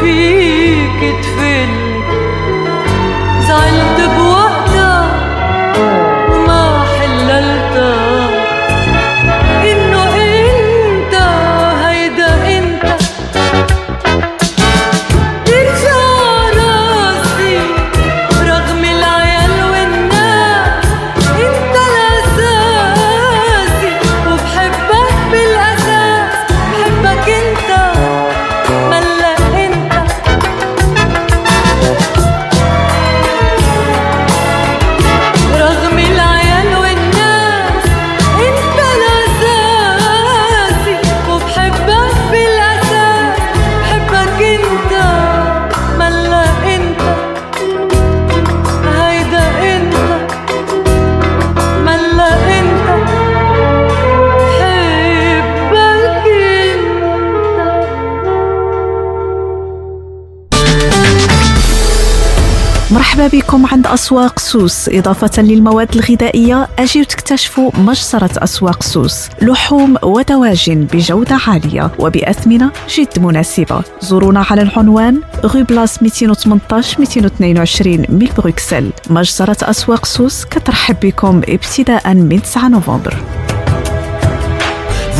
في تفل مرحبا بكم عند أسواق سوس. إضافة للمواد الغذائية أجيو تكتشفوا مجزرة أسواق سوس. لحوم ودواجن بجودة عالية وبأثمنة جد مناسبة. زورونا على العنوان غو بلاس 218 222 من بروكسل. مجزرة أسواق سوس كترحب بكم ابتداء من 9 نوفمبر.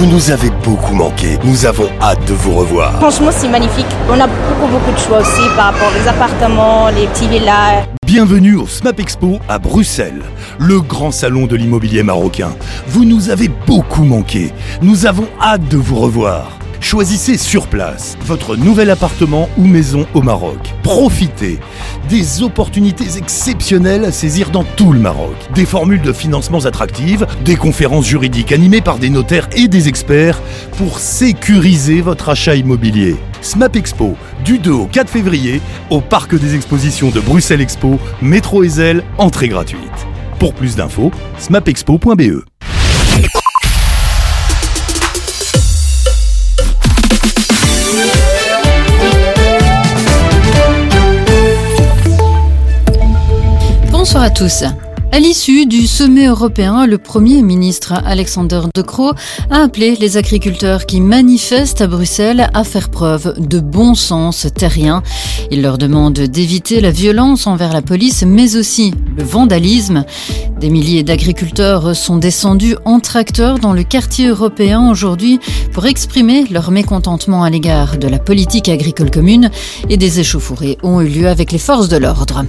Vous nous avez beaucoup manqué. Nous avons hâte de vous revoir. Franchement, c'est magnifique. On a beaucoup, beaucoup de choix aussi par rapport aux appartements, les petits villas. Bienvenue au SMAP Expo à Bruxelles, le grand salon de l'immobilier marocain. Vous nous avez beaucoup manqué. Nous avons hâte de vous revoir. Choisissez sur place votre nouvel appartement ou maison au Maroc. Profitez des opportunités exceptionnelles à saisir dans tout le Maroc. Des formules de financements attractives, des conférences juridiques animées par des notaires et des experts pour sécuriser votre achat immobilier. SMAP Expo, du 2 au 4 février, au Parc des Expositions de Bruxelles Expo, métro Ezel, entrée gratuite. Pour plus d'infos, smapexpo.be. Bonsoir à tous. À l'issue du sommet européen, le Premier ministre Alexander De Croo a appelé les agriculteurs qui manifestent à Bruxelles à faire preuve de bon sens terrien. Il leur demande d'éviter la violence envers la police, mais aussi le vandalisme. Des milliers d'agriculteurs sont descendus en tracteur dans le quartier européen aujourd'hui pour exprimer leur mécontentement à l'égard de la politique agricole commune et des échauffourées ont eu lieu avec les forces de l'ordre.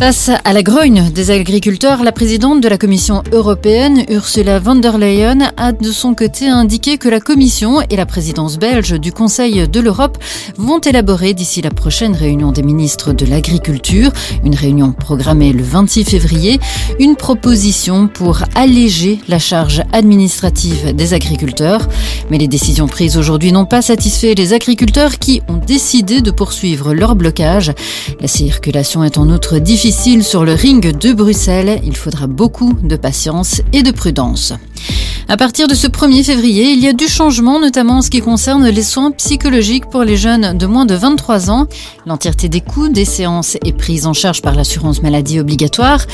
Face à la grogne des agriculteurs, la présidente de la Commission européenne, Ursula von der Leyen, a de son côté indiqué que la Commission et la présidence belge du Conseil de l'Europe vont élaborer d'ici la prochaine réunion des ministres de l'Agriculture, une réunion programmée le 26 février, une proposition pour alléger la charge administrative des agriculteurs. Mais les décisions prises aujourd'hui n'ont pas satisfait les agriculteurs qui ont décidé de poursuivre leur blocage. La circulation est en outre difficile sur le ring de Bruxelles. Il faudra beaucoup de patience et de prudence. À partir de ce 1er février, il y a du changement, notamment en ce qui concerne les soins psychologiques pour les jeunes de moins de 23 ans. L'entièreté des coûts des séances est prise en charge par l'assurance maladie obligatoire.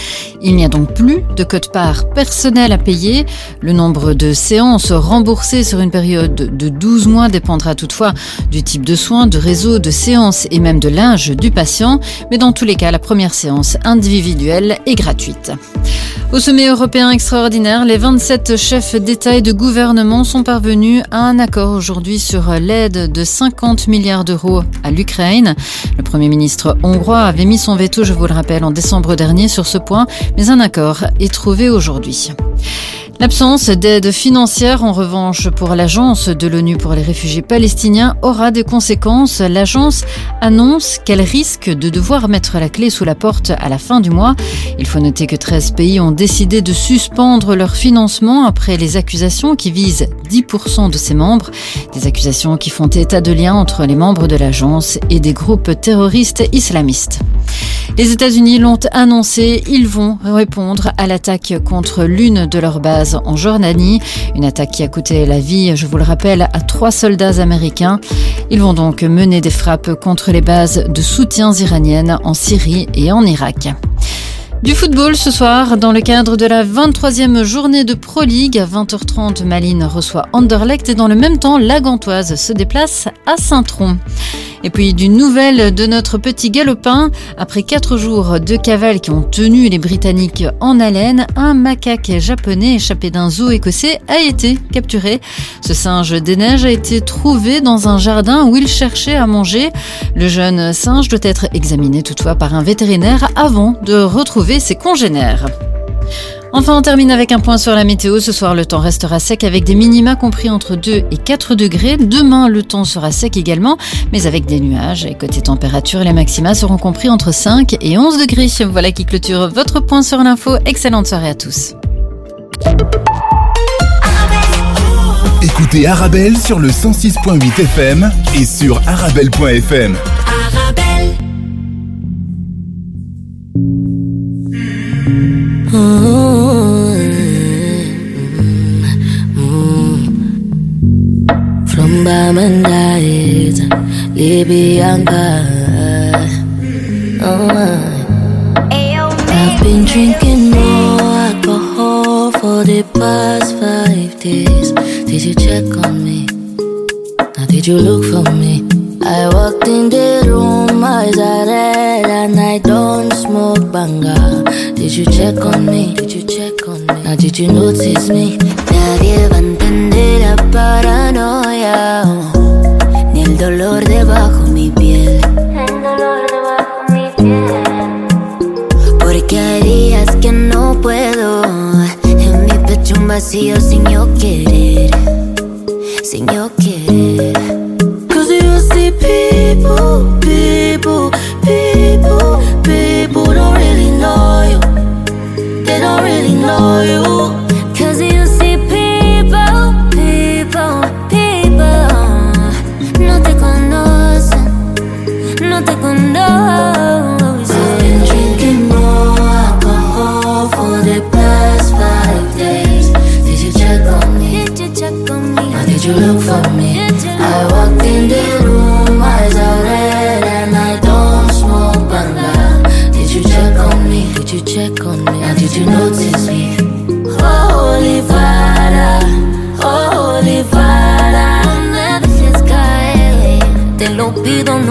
Il n'y a donc plus de code-part personnel à payer. Le nombre de séances remboursées sur une période de 12 mois dépendra toutefois du type de soins, de réseau, de séances et même de l'âge du patient. Mais dans tous les cas, la première séance individuelle est gratuite. Au sommet européen extraordinaire, les 27 chefs d'État et de gouvernement sont parvenus à un accord aujourd'hui sur l'aide de 50 milliards d'euros à l'Ukraine. Le Premier ministre hongrois avait mis son veto, je vous le rappelle, en décembre dernier sur ce point, mais un accord est trouvé aujourd'hui. L'absence d'aide financière, en revanche, pour l'Agence de l'ONU pour les réfugiés palestiniens aura des conséquences. L'agence annonce qu'elle risque de devoir mettre la clé sous la porte à la fin du mois. Il faut noter que 13 pays ont décidé de suspendre leur financement après les accusations qui visent 10% de ses membres. Des accusations qui font état de liens entre les membres de l'agence et des groupes terroristes islamistes. Les États-Unis l'ont annoncé, ils vont répondre à l'attaque contre l'une de leurs bases en Jordanie, une attaque qui a coûté la vie, je vous le rappelle, à trois soldats américains. Ils vont donc mener des frappes contre les bases de soutiens iraniennes en Syrie et en Irak. Du football ce soir, dans le cadre de la 23e journée de Pro League, à 20h30, Malines reçoit Anderlecht et dans le même temps, la Gantoise se déplace à Saint-Tron. Et puis d'une nouvelle de notre petit galopin. Après quatre jours de cavale qui ont tenu les Britanniques en haleine, un macaque japonais échappé d'un zoo écossais a été capturé. Ce singe des neiges a été trouvé dans un jardin où il cherchait à manger. Le jeune singe doit être examiné toutefois par un vétérinaire avant de retrouver ses congénères. Enfin, on termine avec un point sur la météo. Ce soir, le temps restera sec avec des minima compris entre 2 et 4 degrés. Demain, le temps sera sec également, mais avec des nuages. Et côté température, les maxima seront compris entre 5 et 11 degrés. Voilà qui clôture votre point sur l'info. Excellente soirée à tous. Écoutez Arabelle sur le 106.8 FM et sur arabelle.fm. From Bamandait, Libyanka. Oh, uh. I've been drinking more alcohol for the past five days. Did you check on me? Now, did you look for me? I walked in the room, eyes are red, and I don't smoke banga. Did you check on me? Did you check on me? Now, did you notice me? Nadie va a entender la paranoia, ni el dolor debajo mi piel. El dolor debajo mi piel. Porque hay días que no puedo, en mi pecho un vacío sin yo querer, sin yo querer.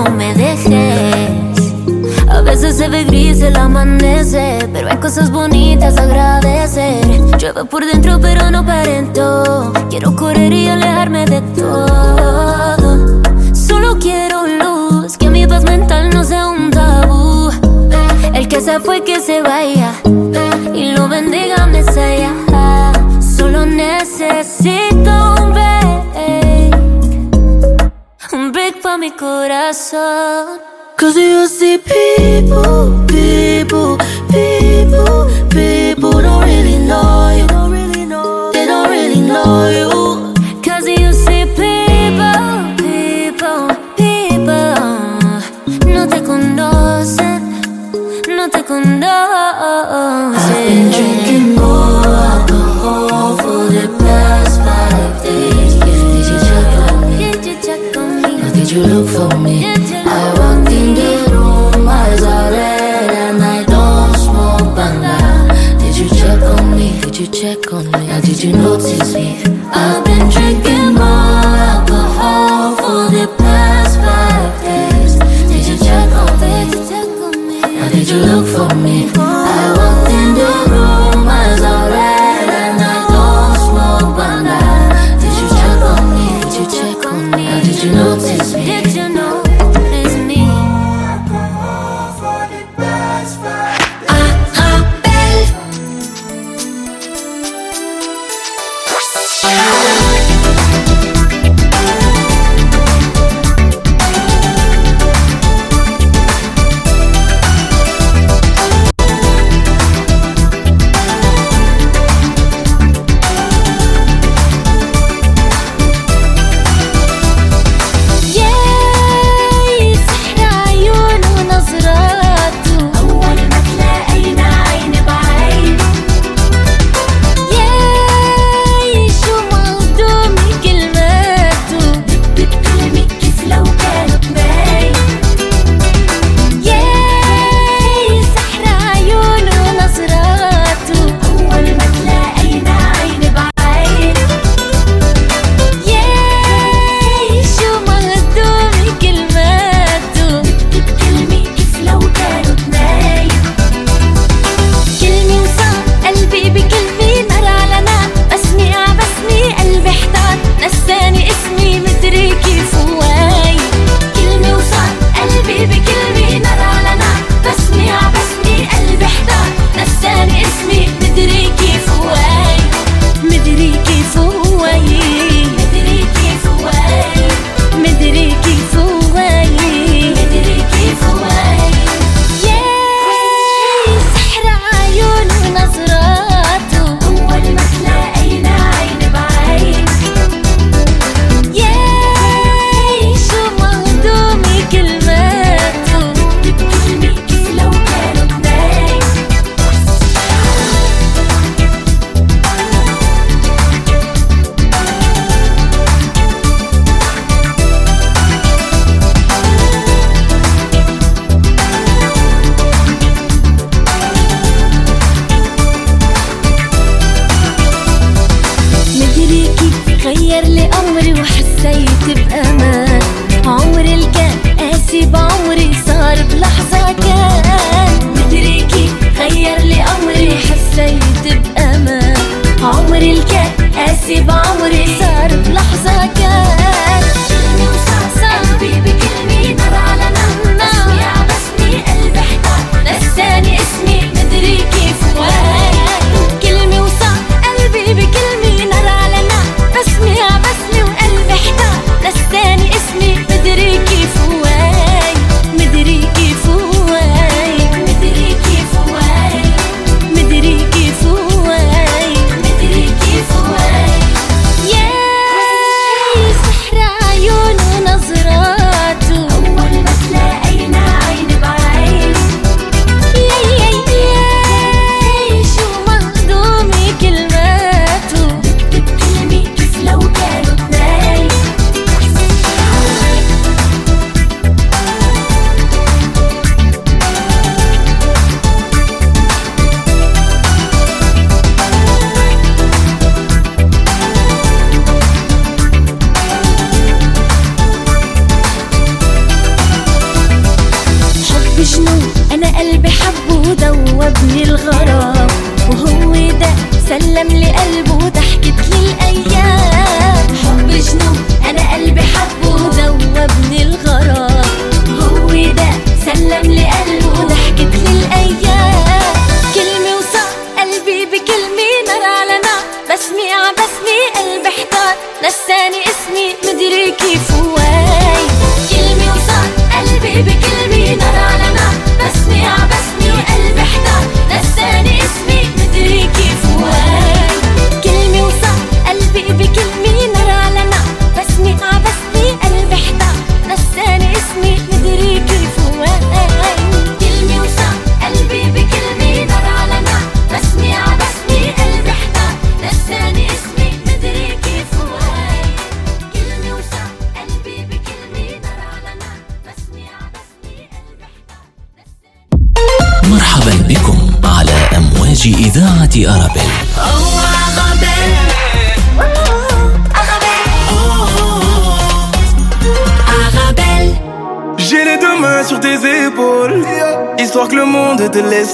No me dejes. A veces se ve gris el amanecer, pero hay cosas bonitas a agradecer. Llueve por dentro, pero no parento. Quiero correr y alejarme de todo. Solo quiero luz, que mi paz mental no sea un tabú. El que se fue, que se vaya. Y lo bendiga, Mesaya. Solo necesito un break. Mi corazón. Cause you see people, people, people, people don't really know غير لي أمري وحسيت بأمان عمري الكان قاسي بعمري صار بلحظة كان. مدري كيف غير لي أمري حسيت بأمان عمري الكان قاسي بعمري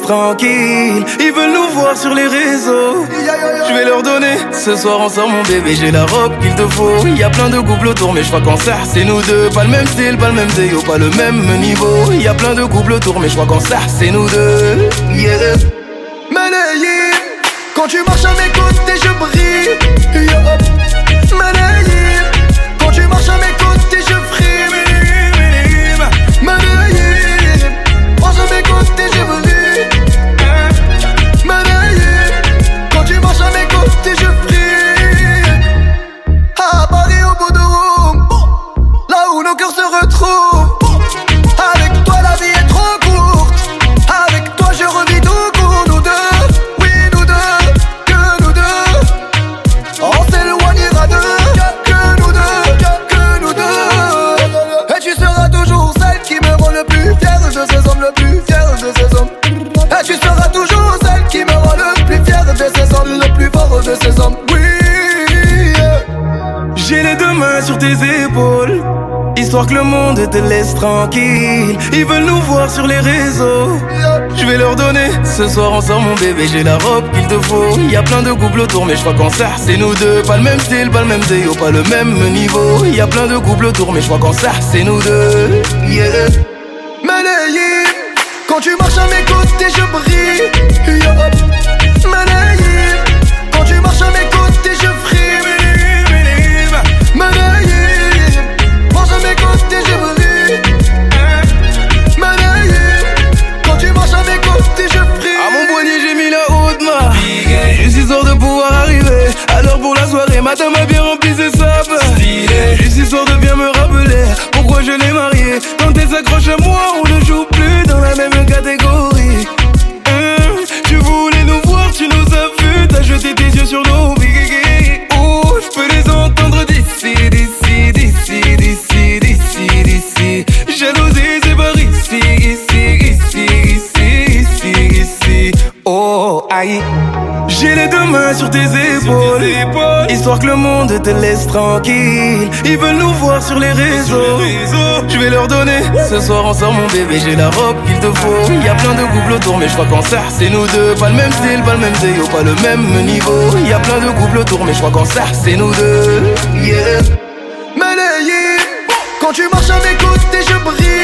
tranquille. Ils veulent nous voir sur les réseaux. Je vais leur donner. Ce soir on sort mon bébé, j'ai la robe qu'il te faut. Il y a plein de couples autour, mais je crois qu'en ça c'est nous deux. Pas le même style, pas le même déo, pas le même niveau. Il y a plein de couples autour, mais je crois qu'en ça c'est nous deux. Yeah. J'ai les deux mains sur tes épaules. Histoire que le monde te laisse tranquille. Ils veulent nous voir sur les réseaux. Je vais leur donner. Ce soir on sort mon bébé, j'ai la robe qu'il te faut. Y a plein de couples autour, mais je crois qu'en ça c'est nous deux. Pas le même style, pas le même déo, pas le même niveau. Y a plein de couples autour, mais je crois qu'en ça c'est nous deux. Yeah. Quand tu marches à mes côtés, je brille. Yeah. Soirée, m'a bien rempli ses sapes. Juste histoire de bien me rappeler pourquoi je l'ai marié. Quand elle s'accroche à moi, on ne joue plus dans la même catégorie. Hein, tu voulais nous voir, tu nous as vus, t'as jeté tes yeux sur nos big Oh, je peux les entendre d'ici, d'ici, d'ici, d'ici, d'ici, d'ici. Jalousie, c'est par ici, ici, ici, ici, ici, ici. Oh, aïe. J'ai les deux mains sur tes épaules. histoire que le monde te laisse tranquille. Ils veulent nous voir sur les réseaux. Je vais leur donner. Ce soir on sort mon bébé, j'ai la robe qu'il te faut. Y a plein de couples autour, mais je crois qu'en ça c'est nous deux. Pas le même style, pas le même déo, pas le même niveau. Y a plein de couples autour, mais je crois qu'en ça c'est nous deux. Yeah. Malayé, quand tu marches à mes côtés, je brille.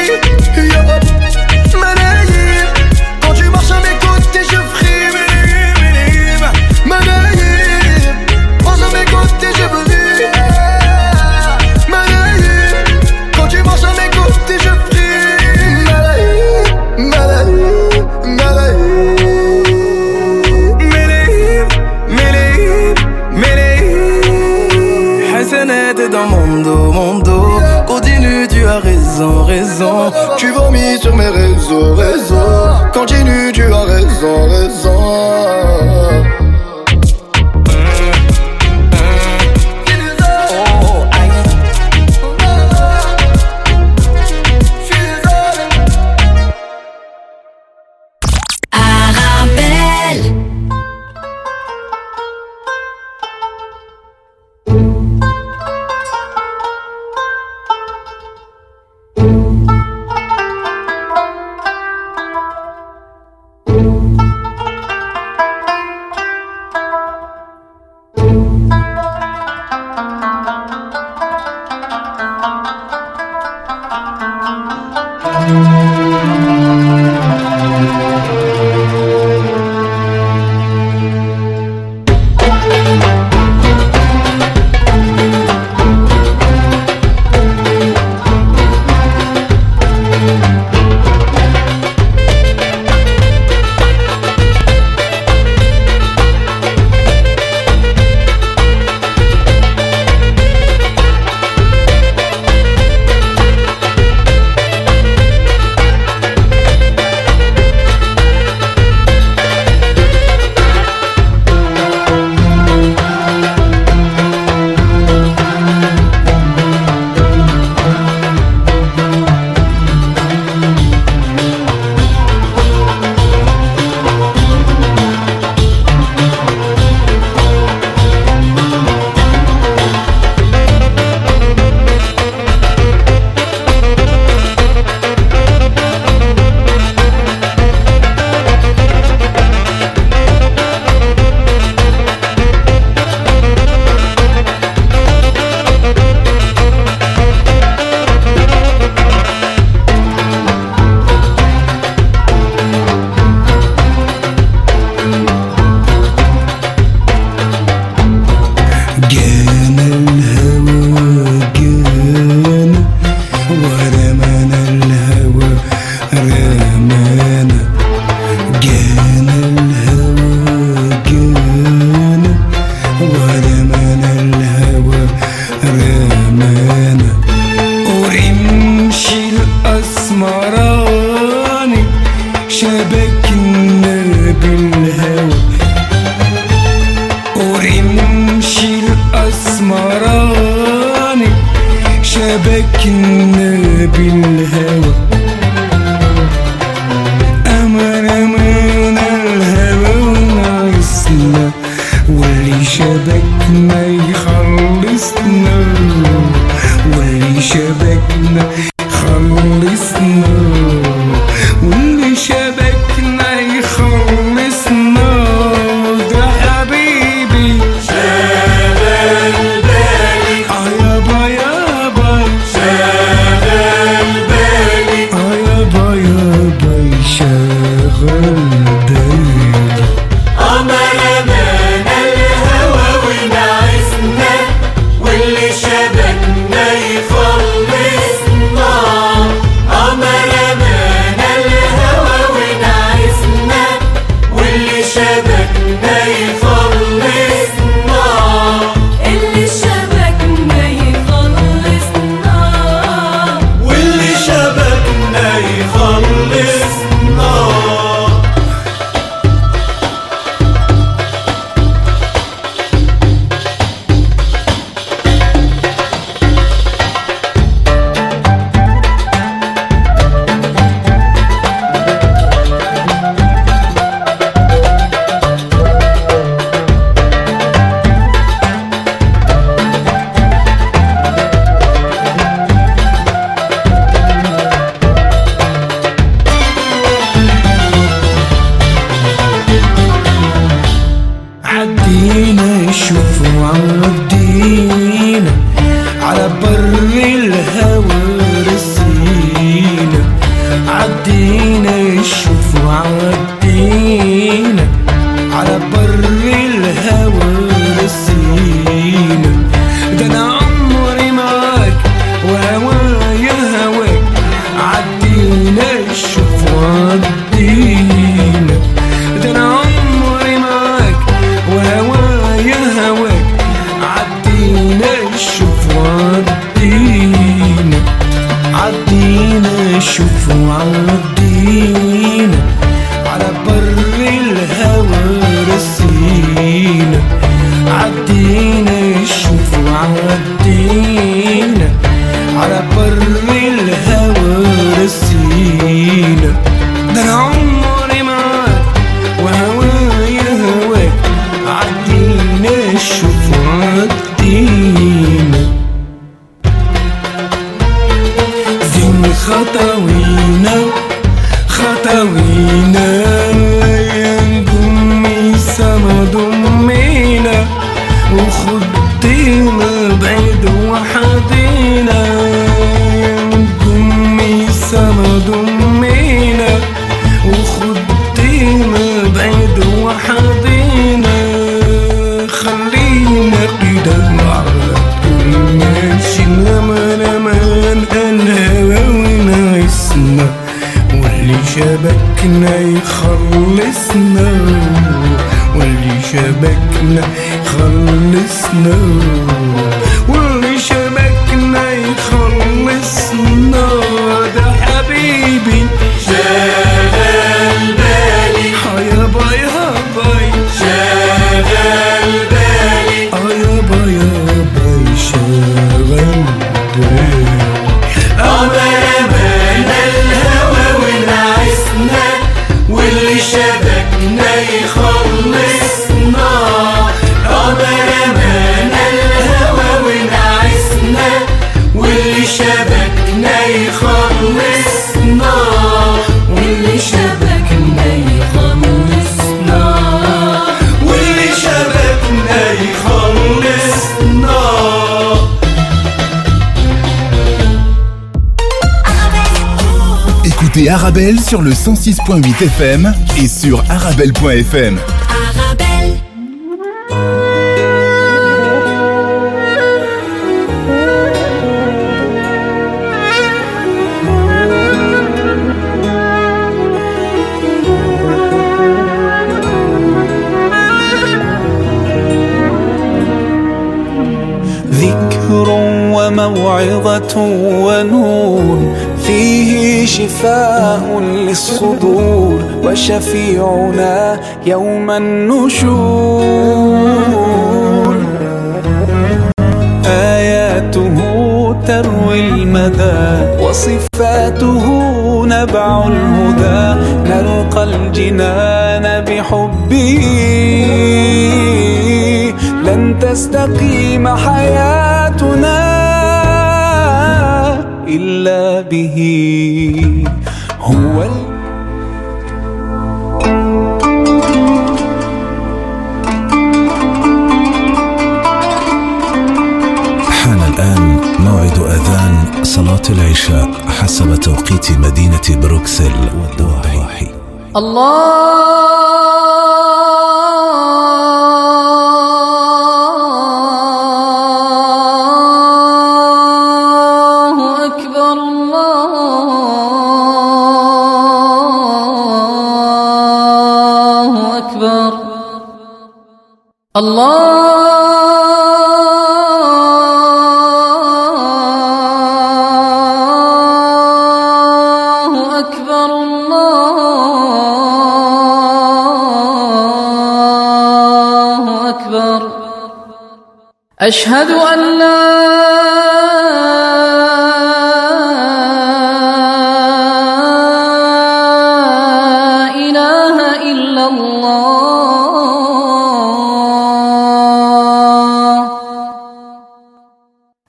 sur le 106.8 FM et sur arabelle.fm. ذكر وموعظة ونور فيه شفاء للصدور وشفيعنا يوم النشور. آياته تروي المدى وصفاته نبع الهدى. نلقى الجنان بحبه. لن تستقيم حياتنا إلا به. هو ال- حان الآن موعد أذان صلاة العشاء حسب توقيت مدينة بروكسل والضواحي الله الله أكبر الله أكبر. أشهد أن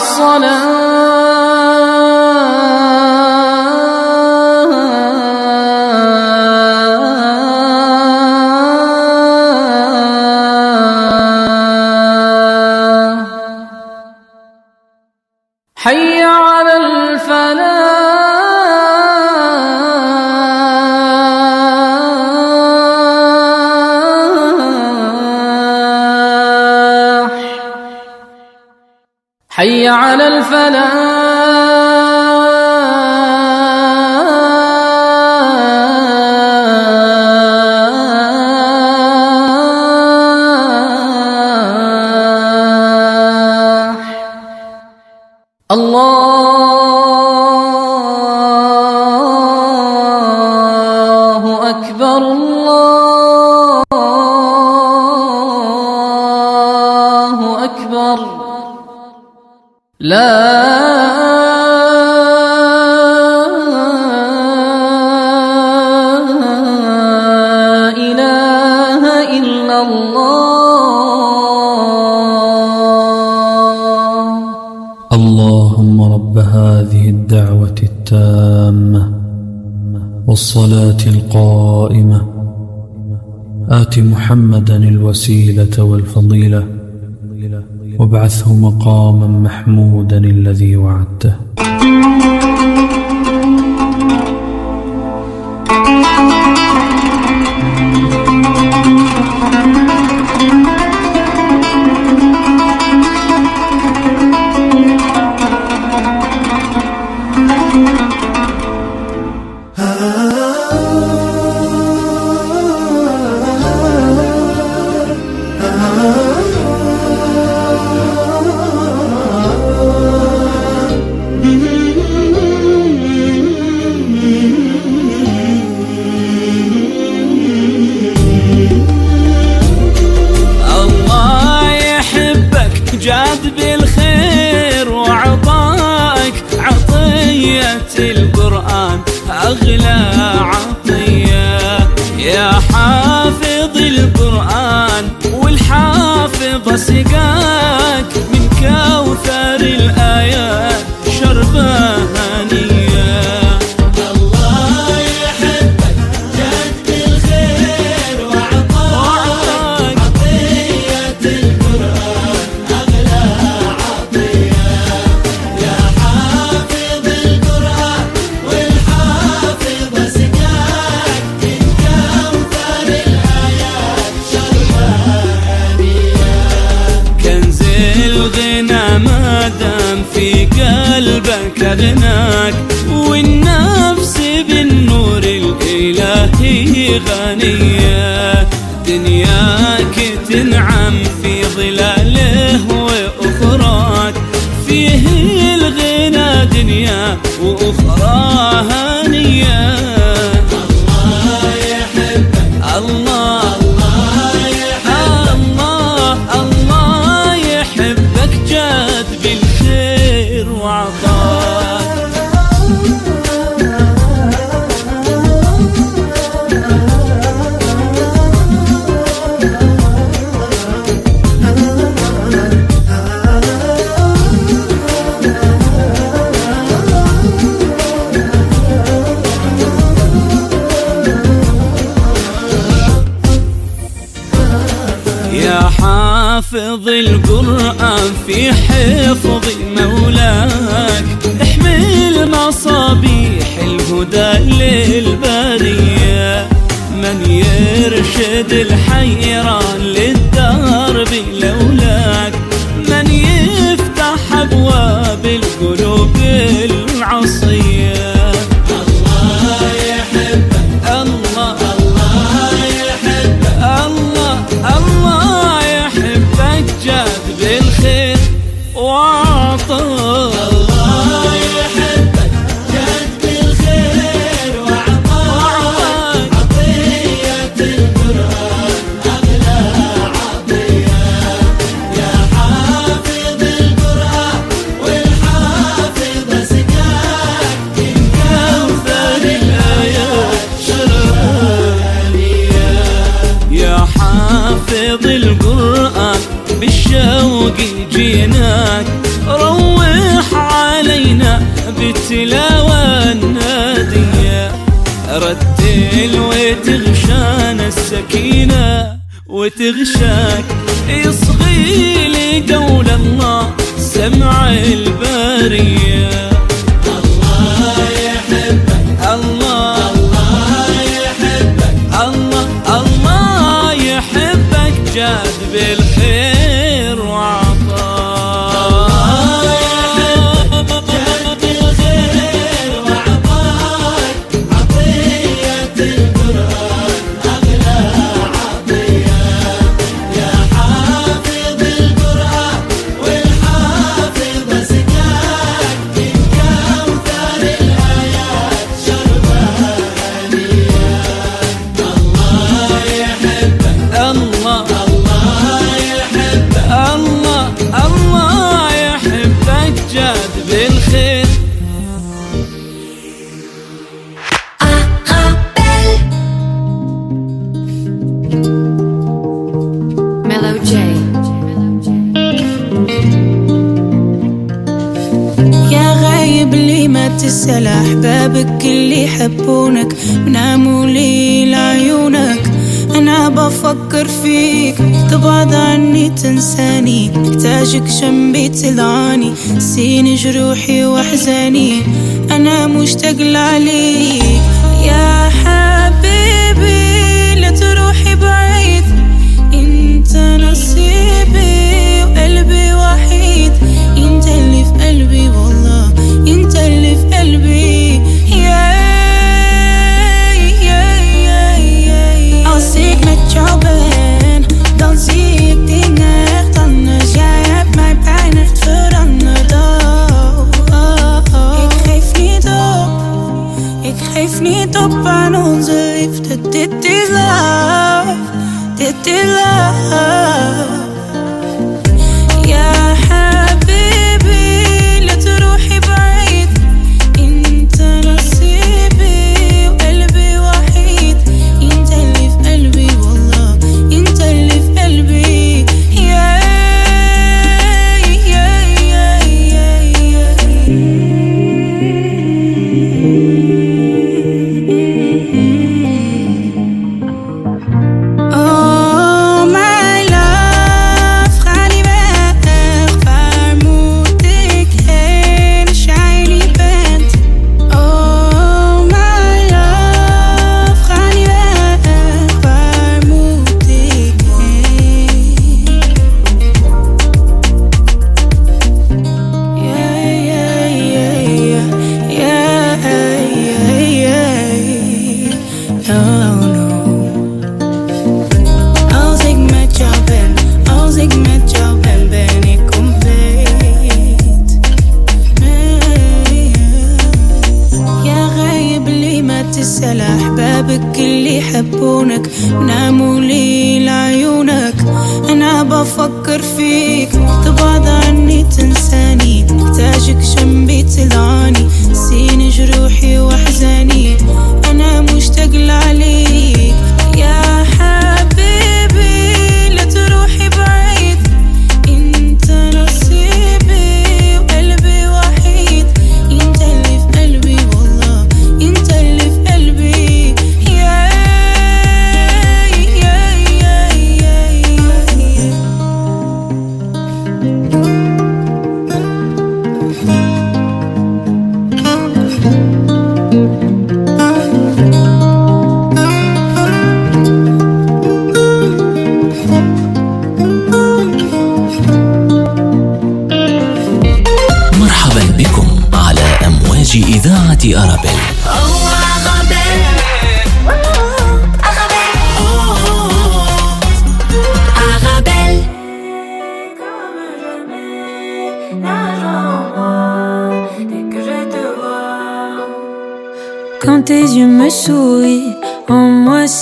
الصلاة أفلا الله أكبر الله أكبر لا آت محمدا الوسيلة والفضيلة وابعثه مقاما محمودا الذي وعدته. سكينة وتغشاك. يصغي لي قول الله سمع البرية. يحبونك بناموا لي لعيونك. أنا بفكر فيك تبعد عني تنساني. تحتاجك جنبي تلعاني سين جروحي وأحزاني. أنا مشتاق لعليك. يا حبيبي لا تروحي بعيد. إنت نص love? Did they love? بابك اللي يحبونك ناموا ليل عيونك أنا بفكر فيك تبعد عني تنساني. محتاجك جنبي تلعاني سيني جروحي وأحزاني. أنا مشتاق لعليك.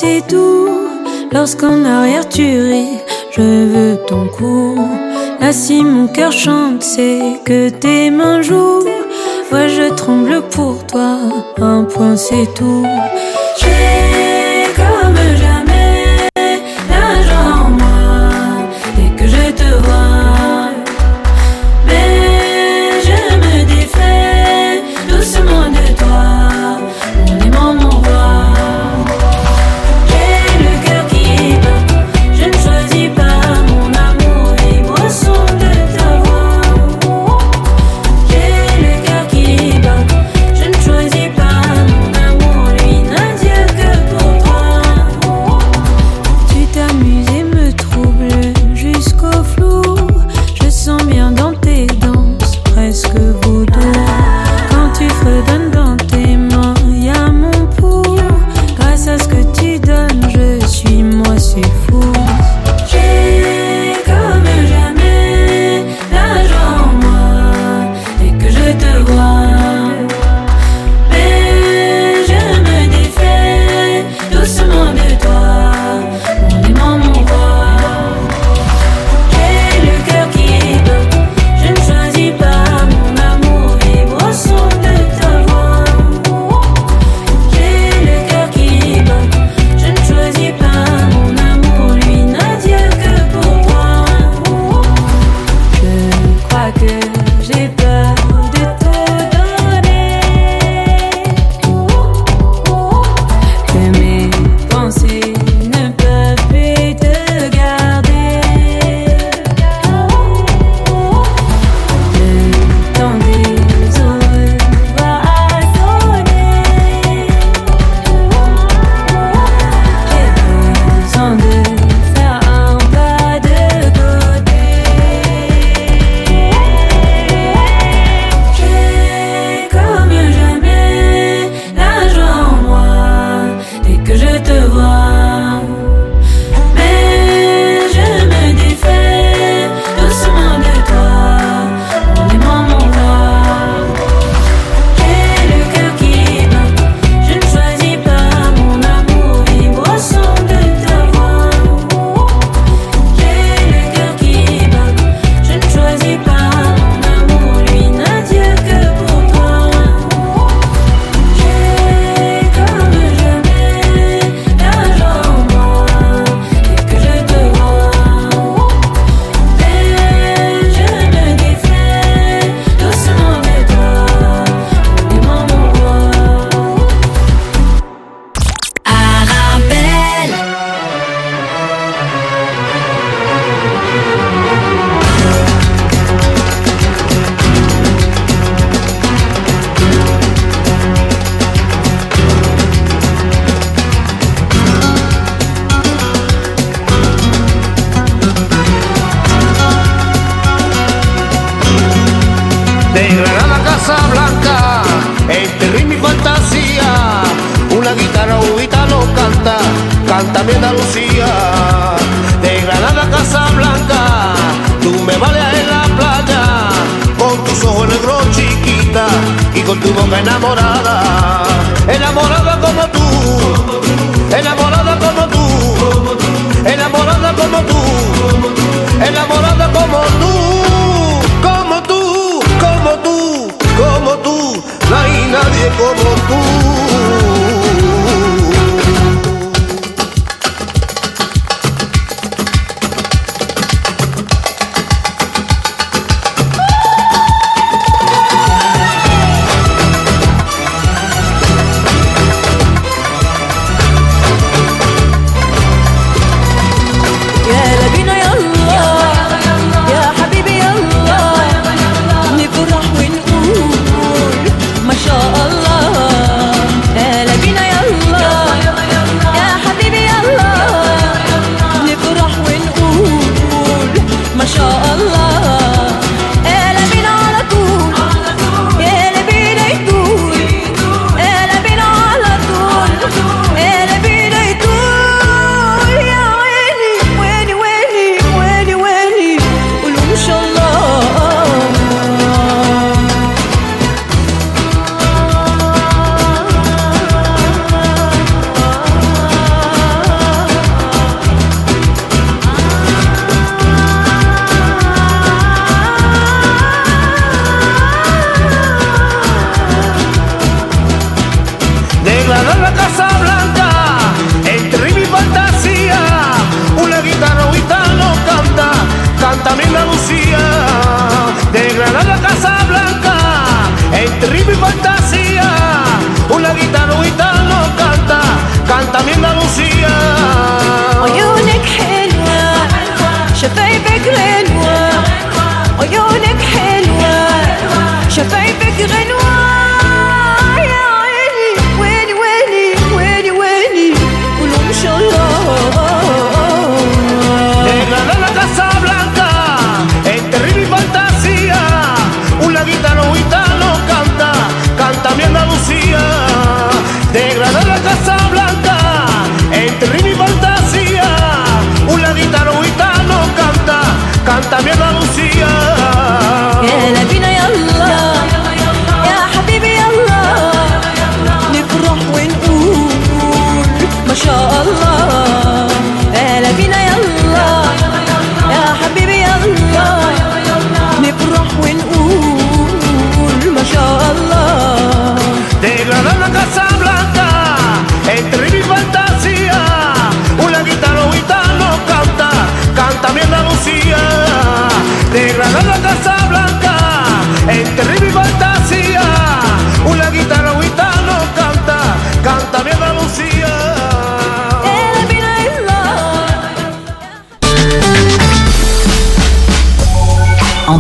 c'est tout. Lorsqu'en arrière tu ris, je veux ton cou. Là, si mon cœur chante, c'est que tes mains jouent. Ouais, je tremble pour toi, un point c'est tout.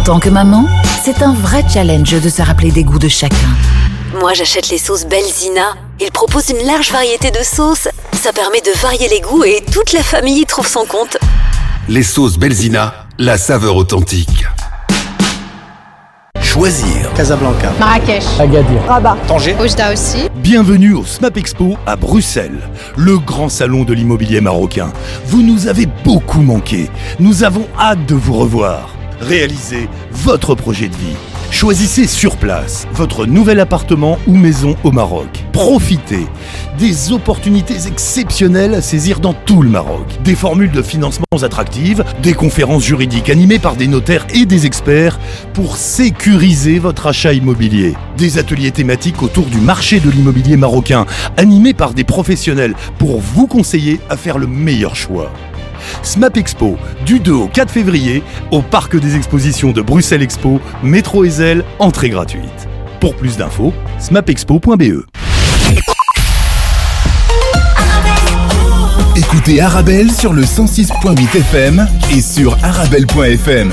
Tant que maman, c'est un vrai challenge de se rappeler des goûts de chacun. Moi, j'achète les sauces Belzina. Ils proposent une large variété de sauces. Ça permet de varier les goûts et toute la famille y trouve son compte. Les sauces Belzina, la saveur authentique. Choisir. Casablanca. Marrakech. Agadir. Rabat. Tanger. Oujda aussi. Bienvenue au SMAP Expo à Bruxelles, le grand salon de l'immobilier marocain. Vous nous avez beaucoup manqué. Nous avons hâte de vous revoir. Réalisez votre projet de vie. Choisissez sur place votre nouvel appartement ou maison au Maroc. Profitez des opportunités exceptionnelles à saisir dans tout le Maroc. Des formules de financement attractives, des conférences juridiques animées par des notaires et des experts pour sécuriser votre achat immobilier. Des ateliers thématiques autour du marché de l'immobilier marocain animés par des professionnels pour vous conseiller à faire le meilleur choix. SMAP Expo, du 2 au 4 février, au Parc des Expositions de Bruxelles Expo, métro Ezel, entrée gratuite. Pour plus d'infos, smapexpo.be. Écoutez Arabelle sur le 106.8 FM et sur arabelle.fm.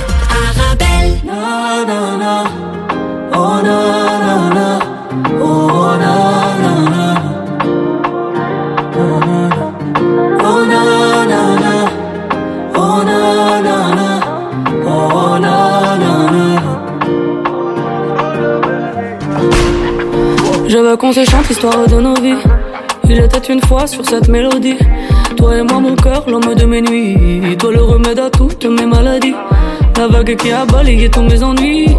L'histoire de nos vies. Il était une fois sur cette mélodie. Toi et moi, mon cœur, l'homme de mes nuits. Toi, le remède à toutes mes maladies. La vague qui a balayé tous mes ennuis.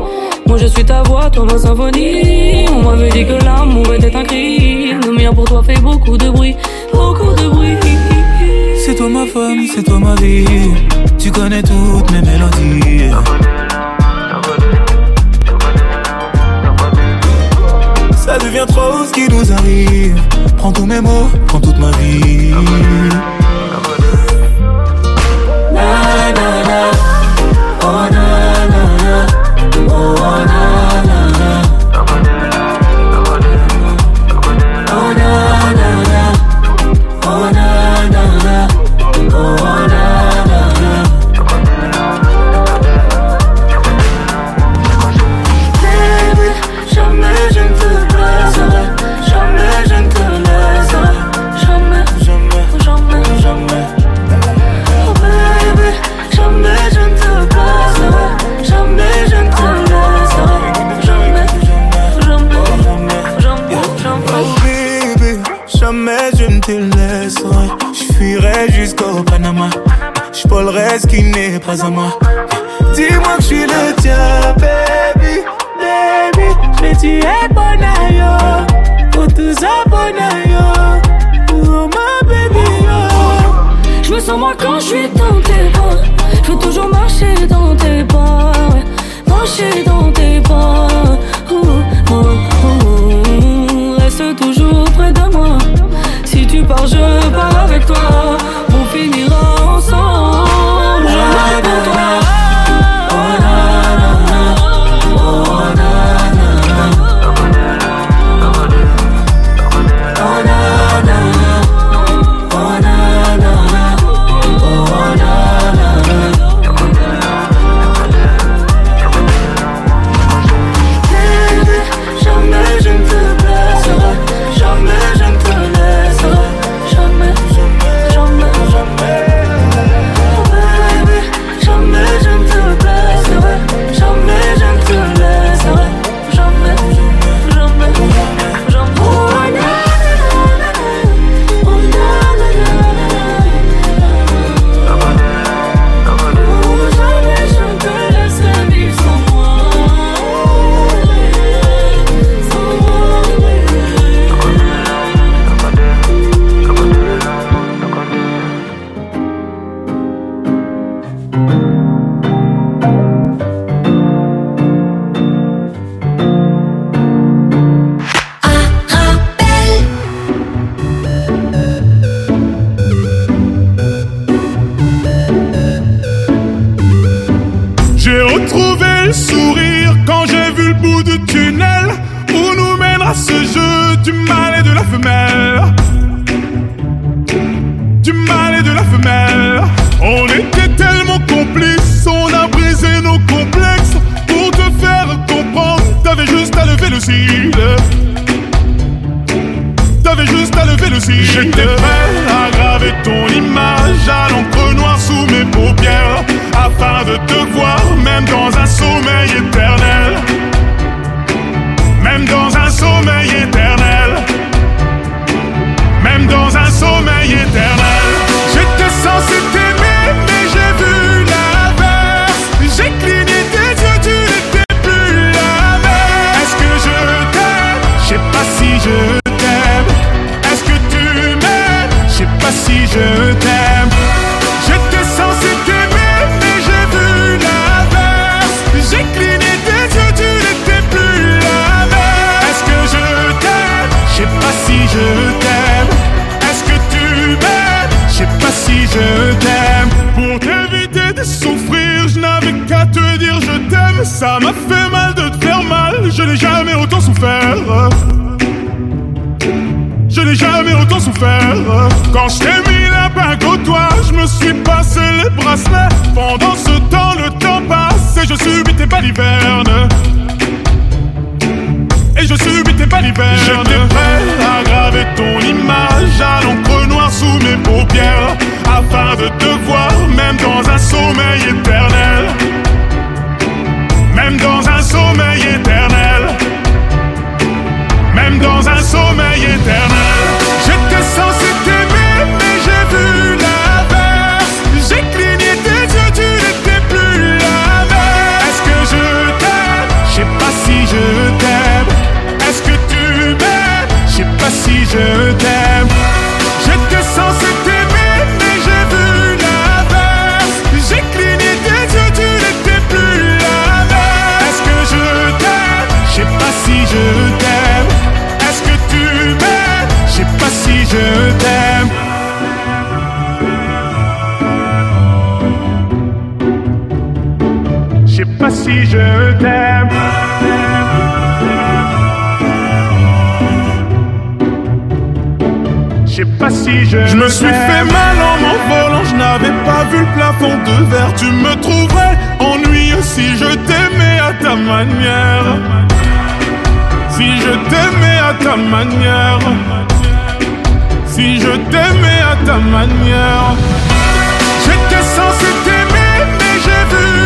Moi, je suis ta voix, toi ma symphonie. On m'avait dit que l'amour était un cri. Le mien pour toi fait beaucoup de bruit. Beaucoup de bruit. C'est toi ma femme, c'est toi ma vie. Tu connais toutes mes mélodies. Devient trop ce qui nous arrive. Prends tous mes mots, prends toute ma vie. Sens moi quand je suis dans tes bras. Je veux toujours marcher dans tes pas. Marcher dans tes pas. T'avais juste à lever le cil. J'étais prêt à graver ton image à l'encre noire sous mes paupières afin de te voir Ça m'a fait mal de te faire mal, je n'ai jamais autant souffert. Je n'ai jamais autant souffert. Quand je t'ai mis la bague au doigt, je me suis passé les bracelets. Pendant ce temps, le temps passe et je subis tes balivernes. Et je subis tes balivernes. J'étais prêt à graver ton image à l'encre noire sous mes paupières. Afin de te voir, même dans un sommeil éternel. time goes on. Je. Me suis fait mal en m'envolant, je n'avais pas vu le plafond de verre. Tu me trouverais ennuyeux si je t'aimais à ta manière. Si je t'aimais à ta manière. Si je t'aimais à ta manière. J'étais censé t'aimer, mais j'ai vu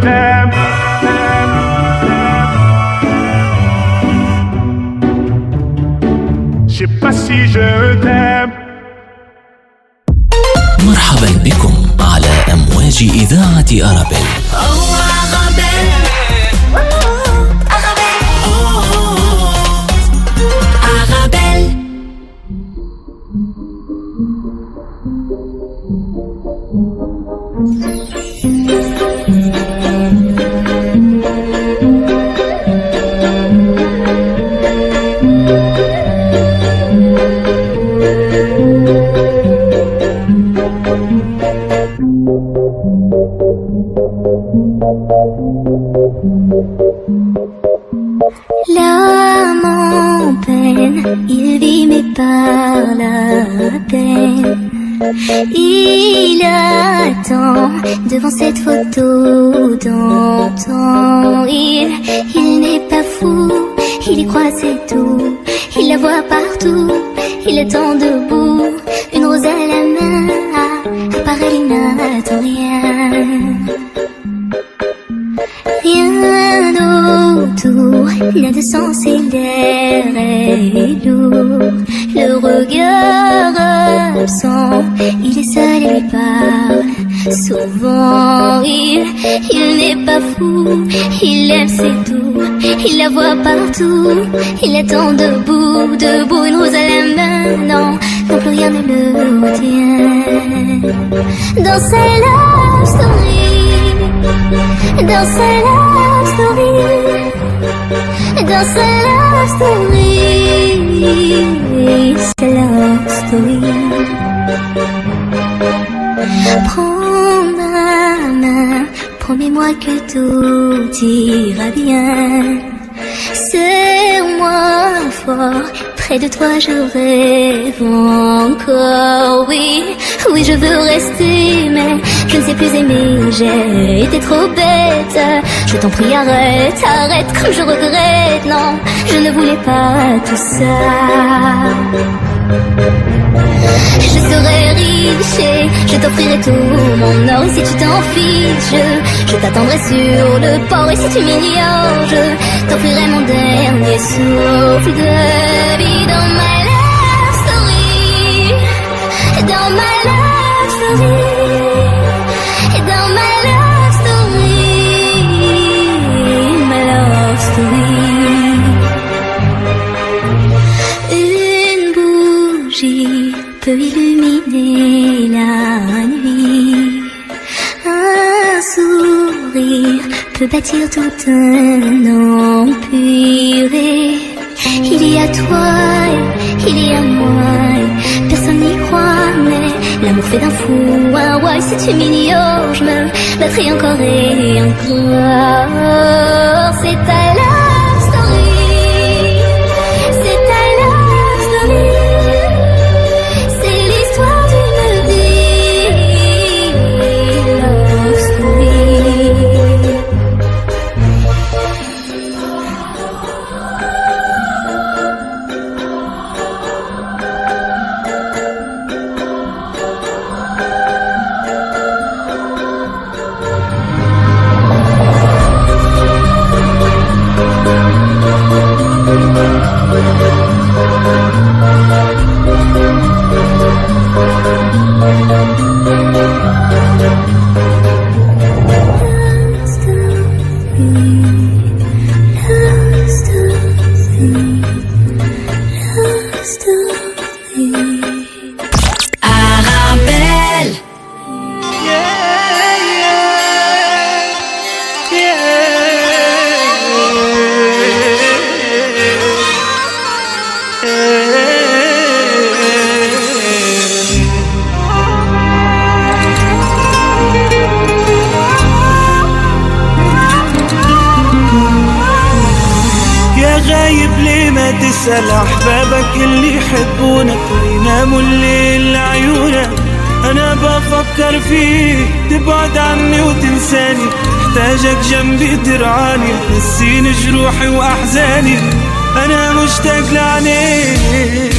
t'aime. مرحبا بكم على أمواج إذاعة أرابيل Il attend devant cette photo d'antan. Il, il n'est pas fou, il y croit c'est tout. Il la voit partout, il attend debout, partout, il attend debout, debout, une rose à la main. Non, non plus rien ne le retient. Dans sa love story. Dans sa love story Dans sa love story Sa love story Prends ma main Promets-moi que tout ira bien Près de toi je rêve encore. Oui, oui je veux rester Mais je ne sais plus aimer. J'ai été trop bête. Je t'en prie arrête, arrête Comme je regrette. Non, je ne voulais pas tout ça je serai riche et je t'offrirai tout mon or. Et si tu t'en fiches, je, t'attendrai sur le port. Et si tu m'ignores, je t'offrirai mon dernier souffle de vie Dans ma love story Dans ma love story peut bâtir tout un empire. Il y a toi, il y a moi. Personne n'y croit, mais l'amour fait d'un fou un roi. Si tu m'ignores, je me battrai encore et encore. C'est ta love ما تسأل أحبابك اللي يحبونك ويناموا الليل لعيونك. أنا بفكر فيك تبعد عني وتنساني. محتاجك جنبي ترعاني تنسيني جروحي وأحزاني. أنا مشتاق لعينيك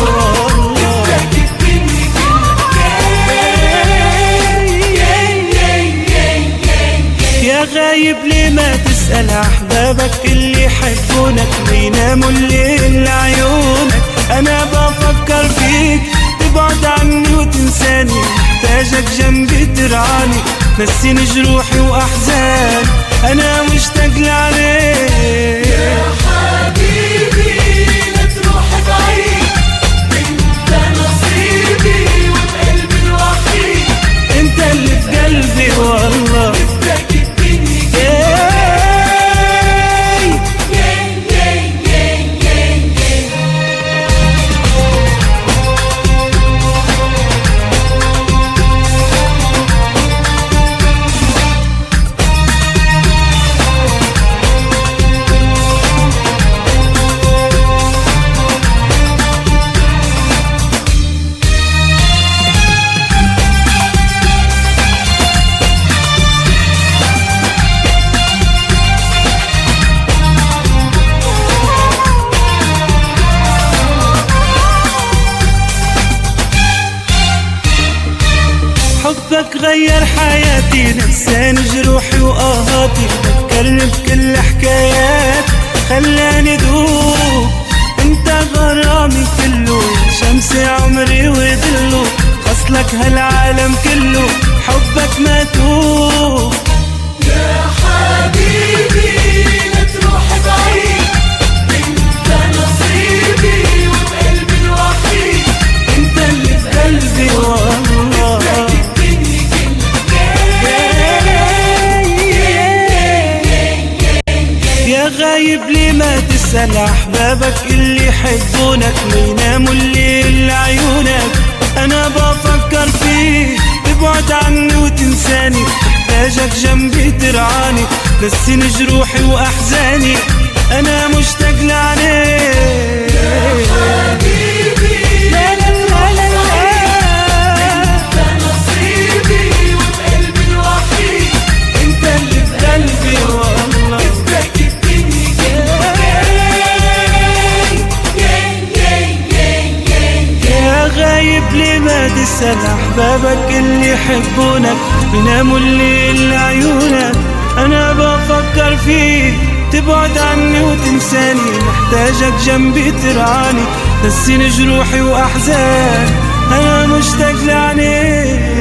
والله غايب ليه ما تسأل أحبابك اللي يحبونك؟ ويناموا الليل لعيونك. أنا بفكر فيك تبعد عني وتنساني. محتاجك جنبي ترعاني. نسيني جروحي وأحزان أنا مشتاق لعليك. خلاني دوب أنت غرامي كله. شمس عمري وظله. خصلك هالعالم كله. حبك ما ترعاني نسيني جروحي وأحزاني أنا مشتاق لعليك يا حبيبي نصيبي الوحيد انت اللي يا غايب تسأل أحبابك اللي يحبونك بيناموا الليل لعيونك أنا تفكر فيه تبعد عني وتنساني. محتاجك جنبي ترعاني نسيني جروحي وأحزان أنا مشتاق لعنيك.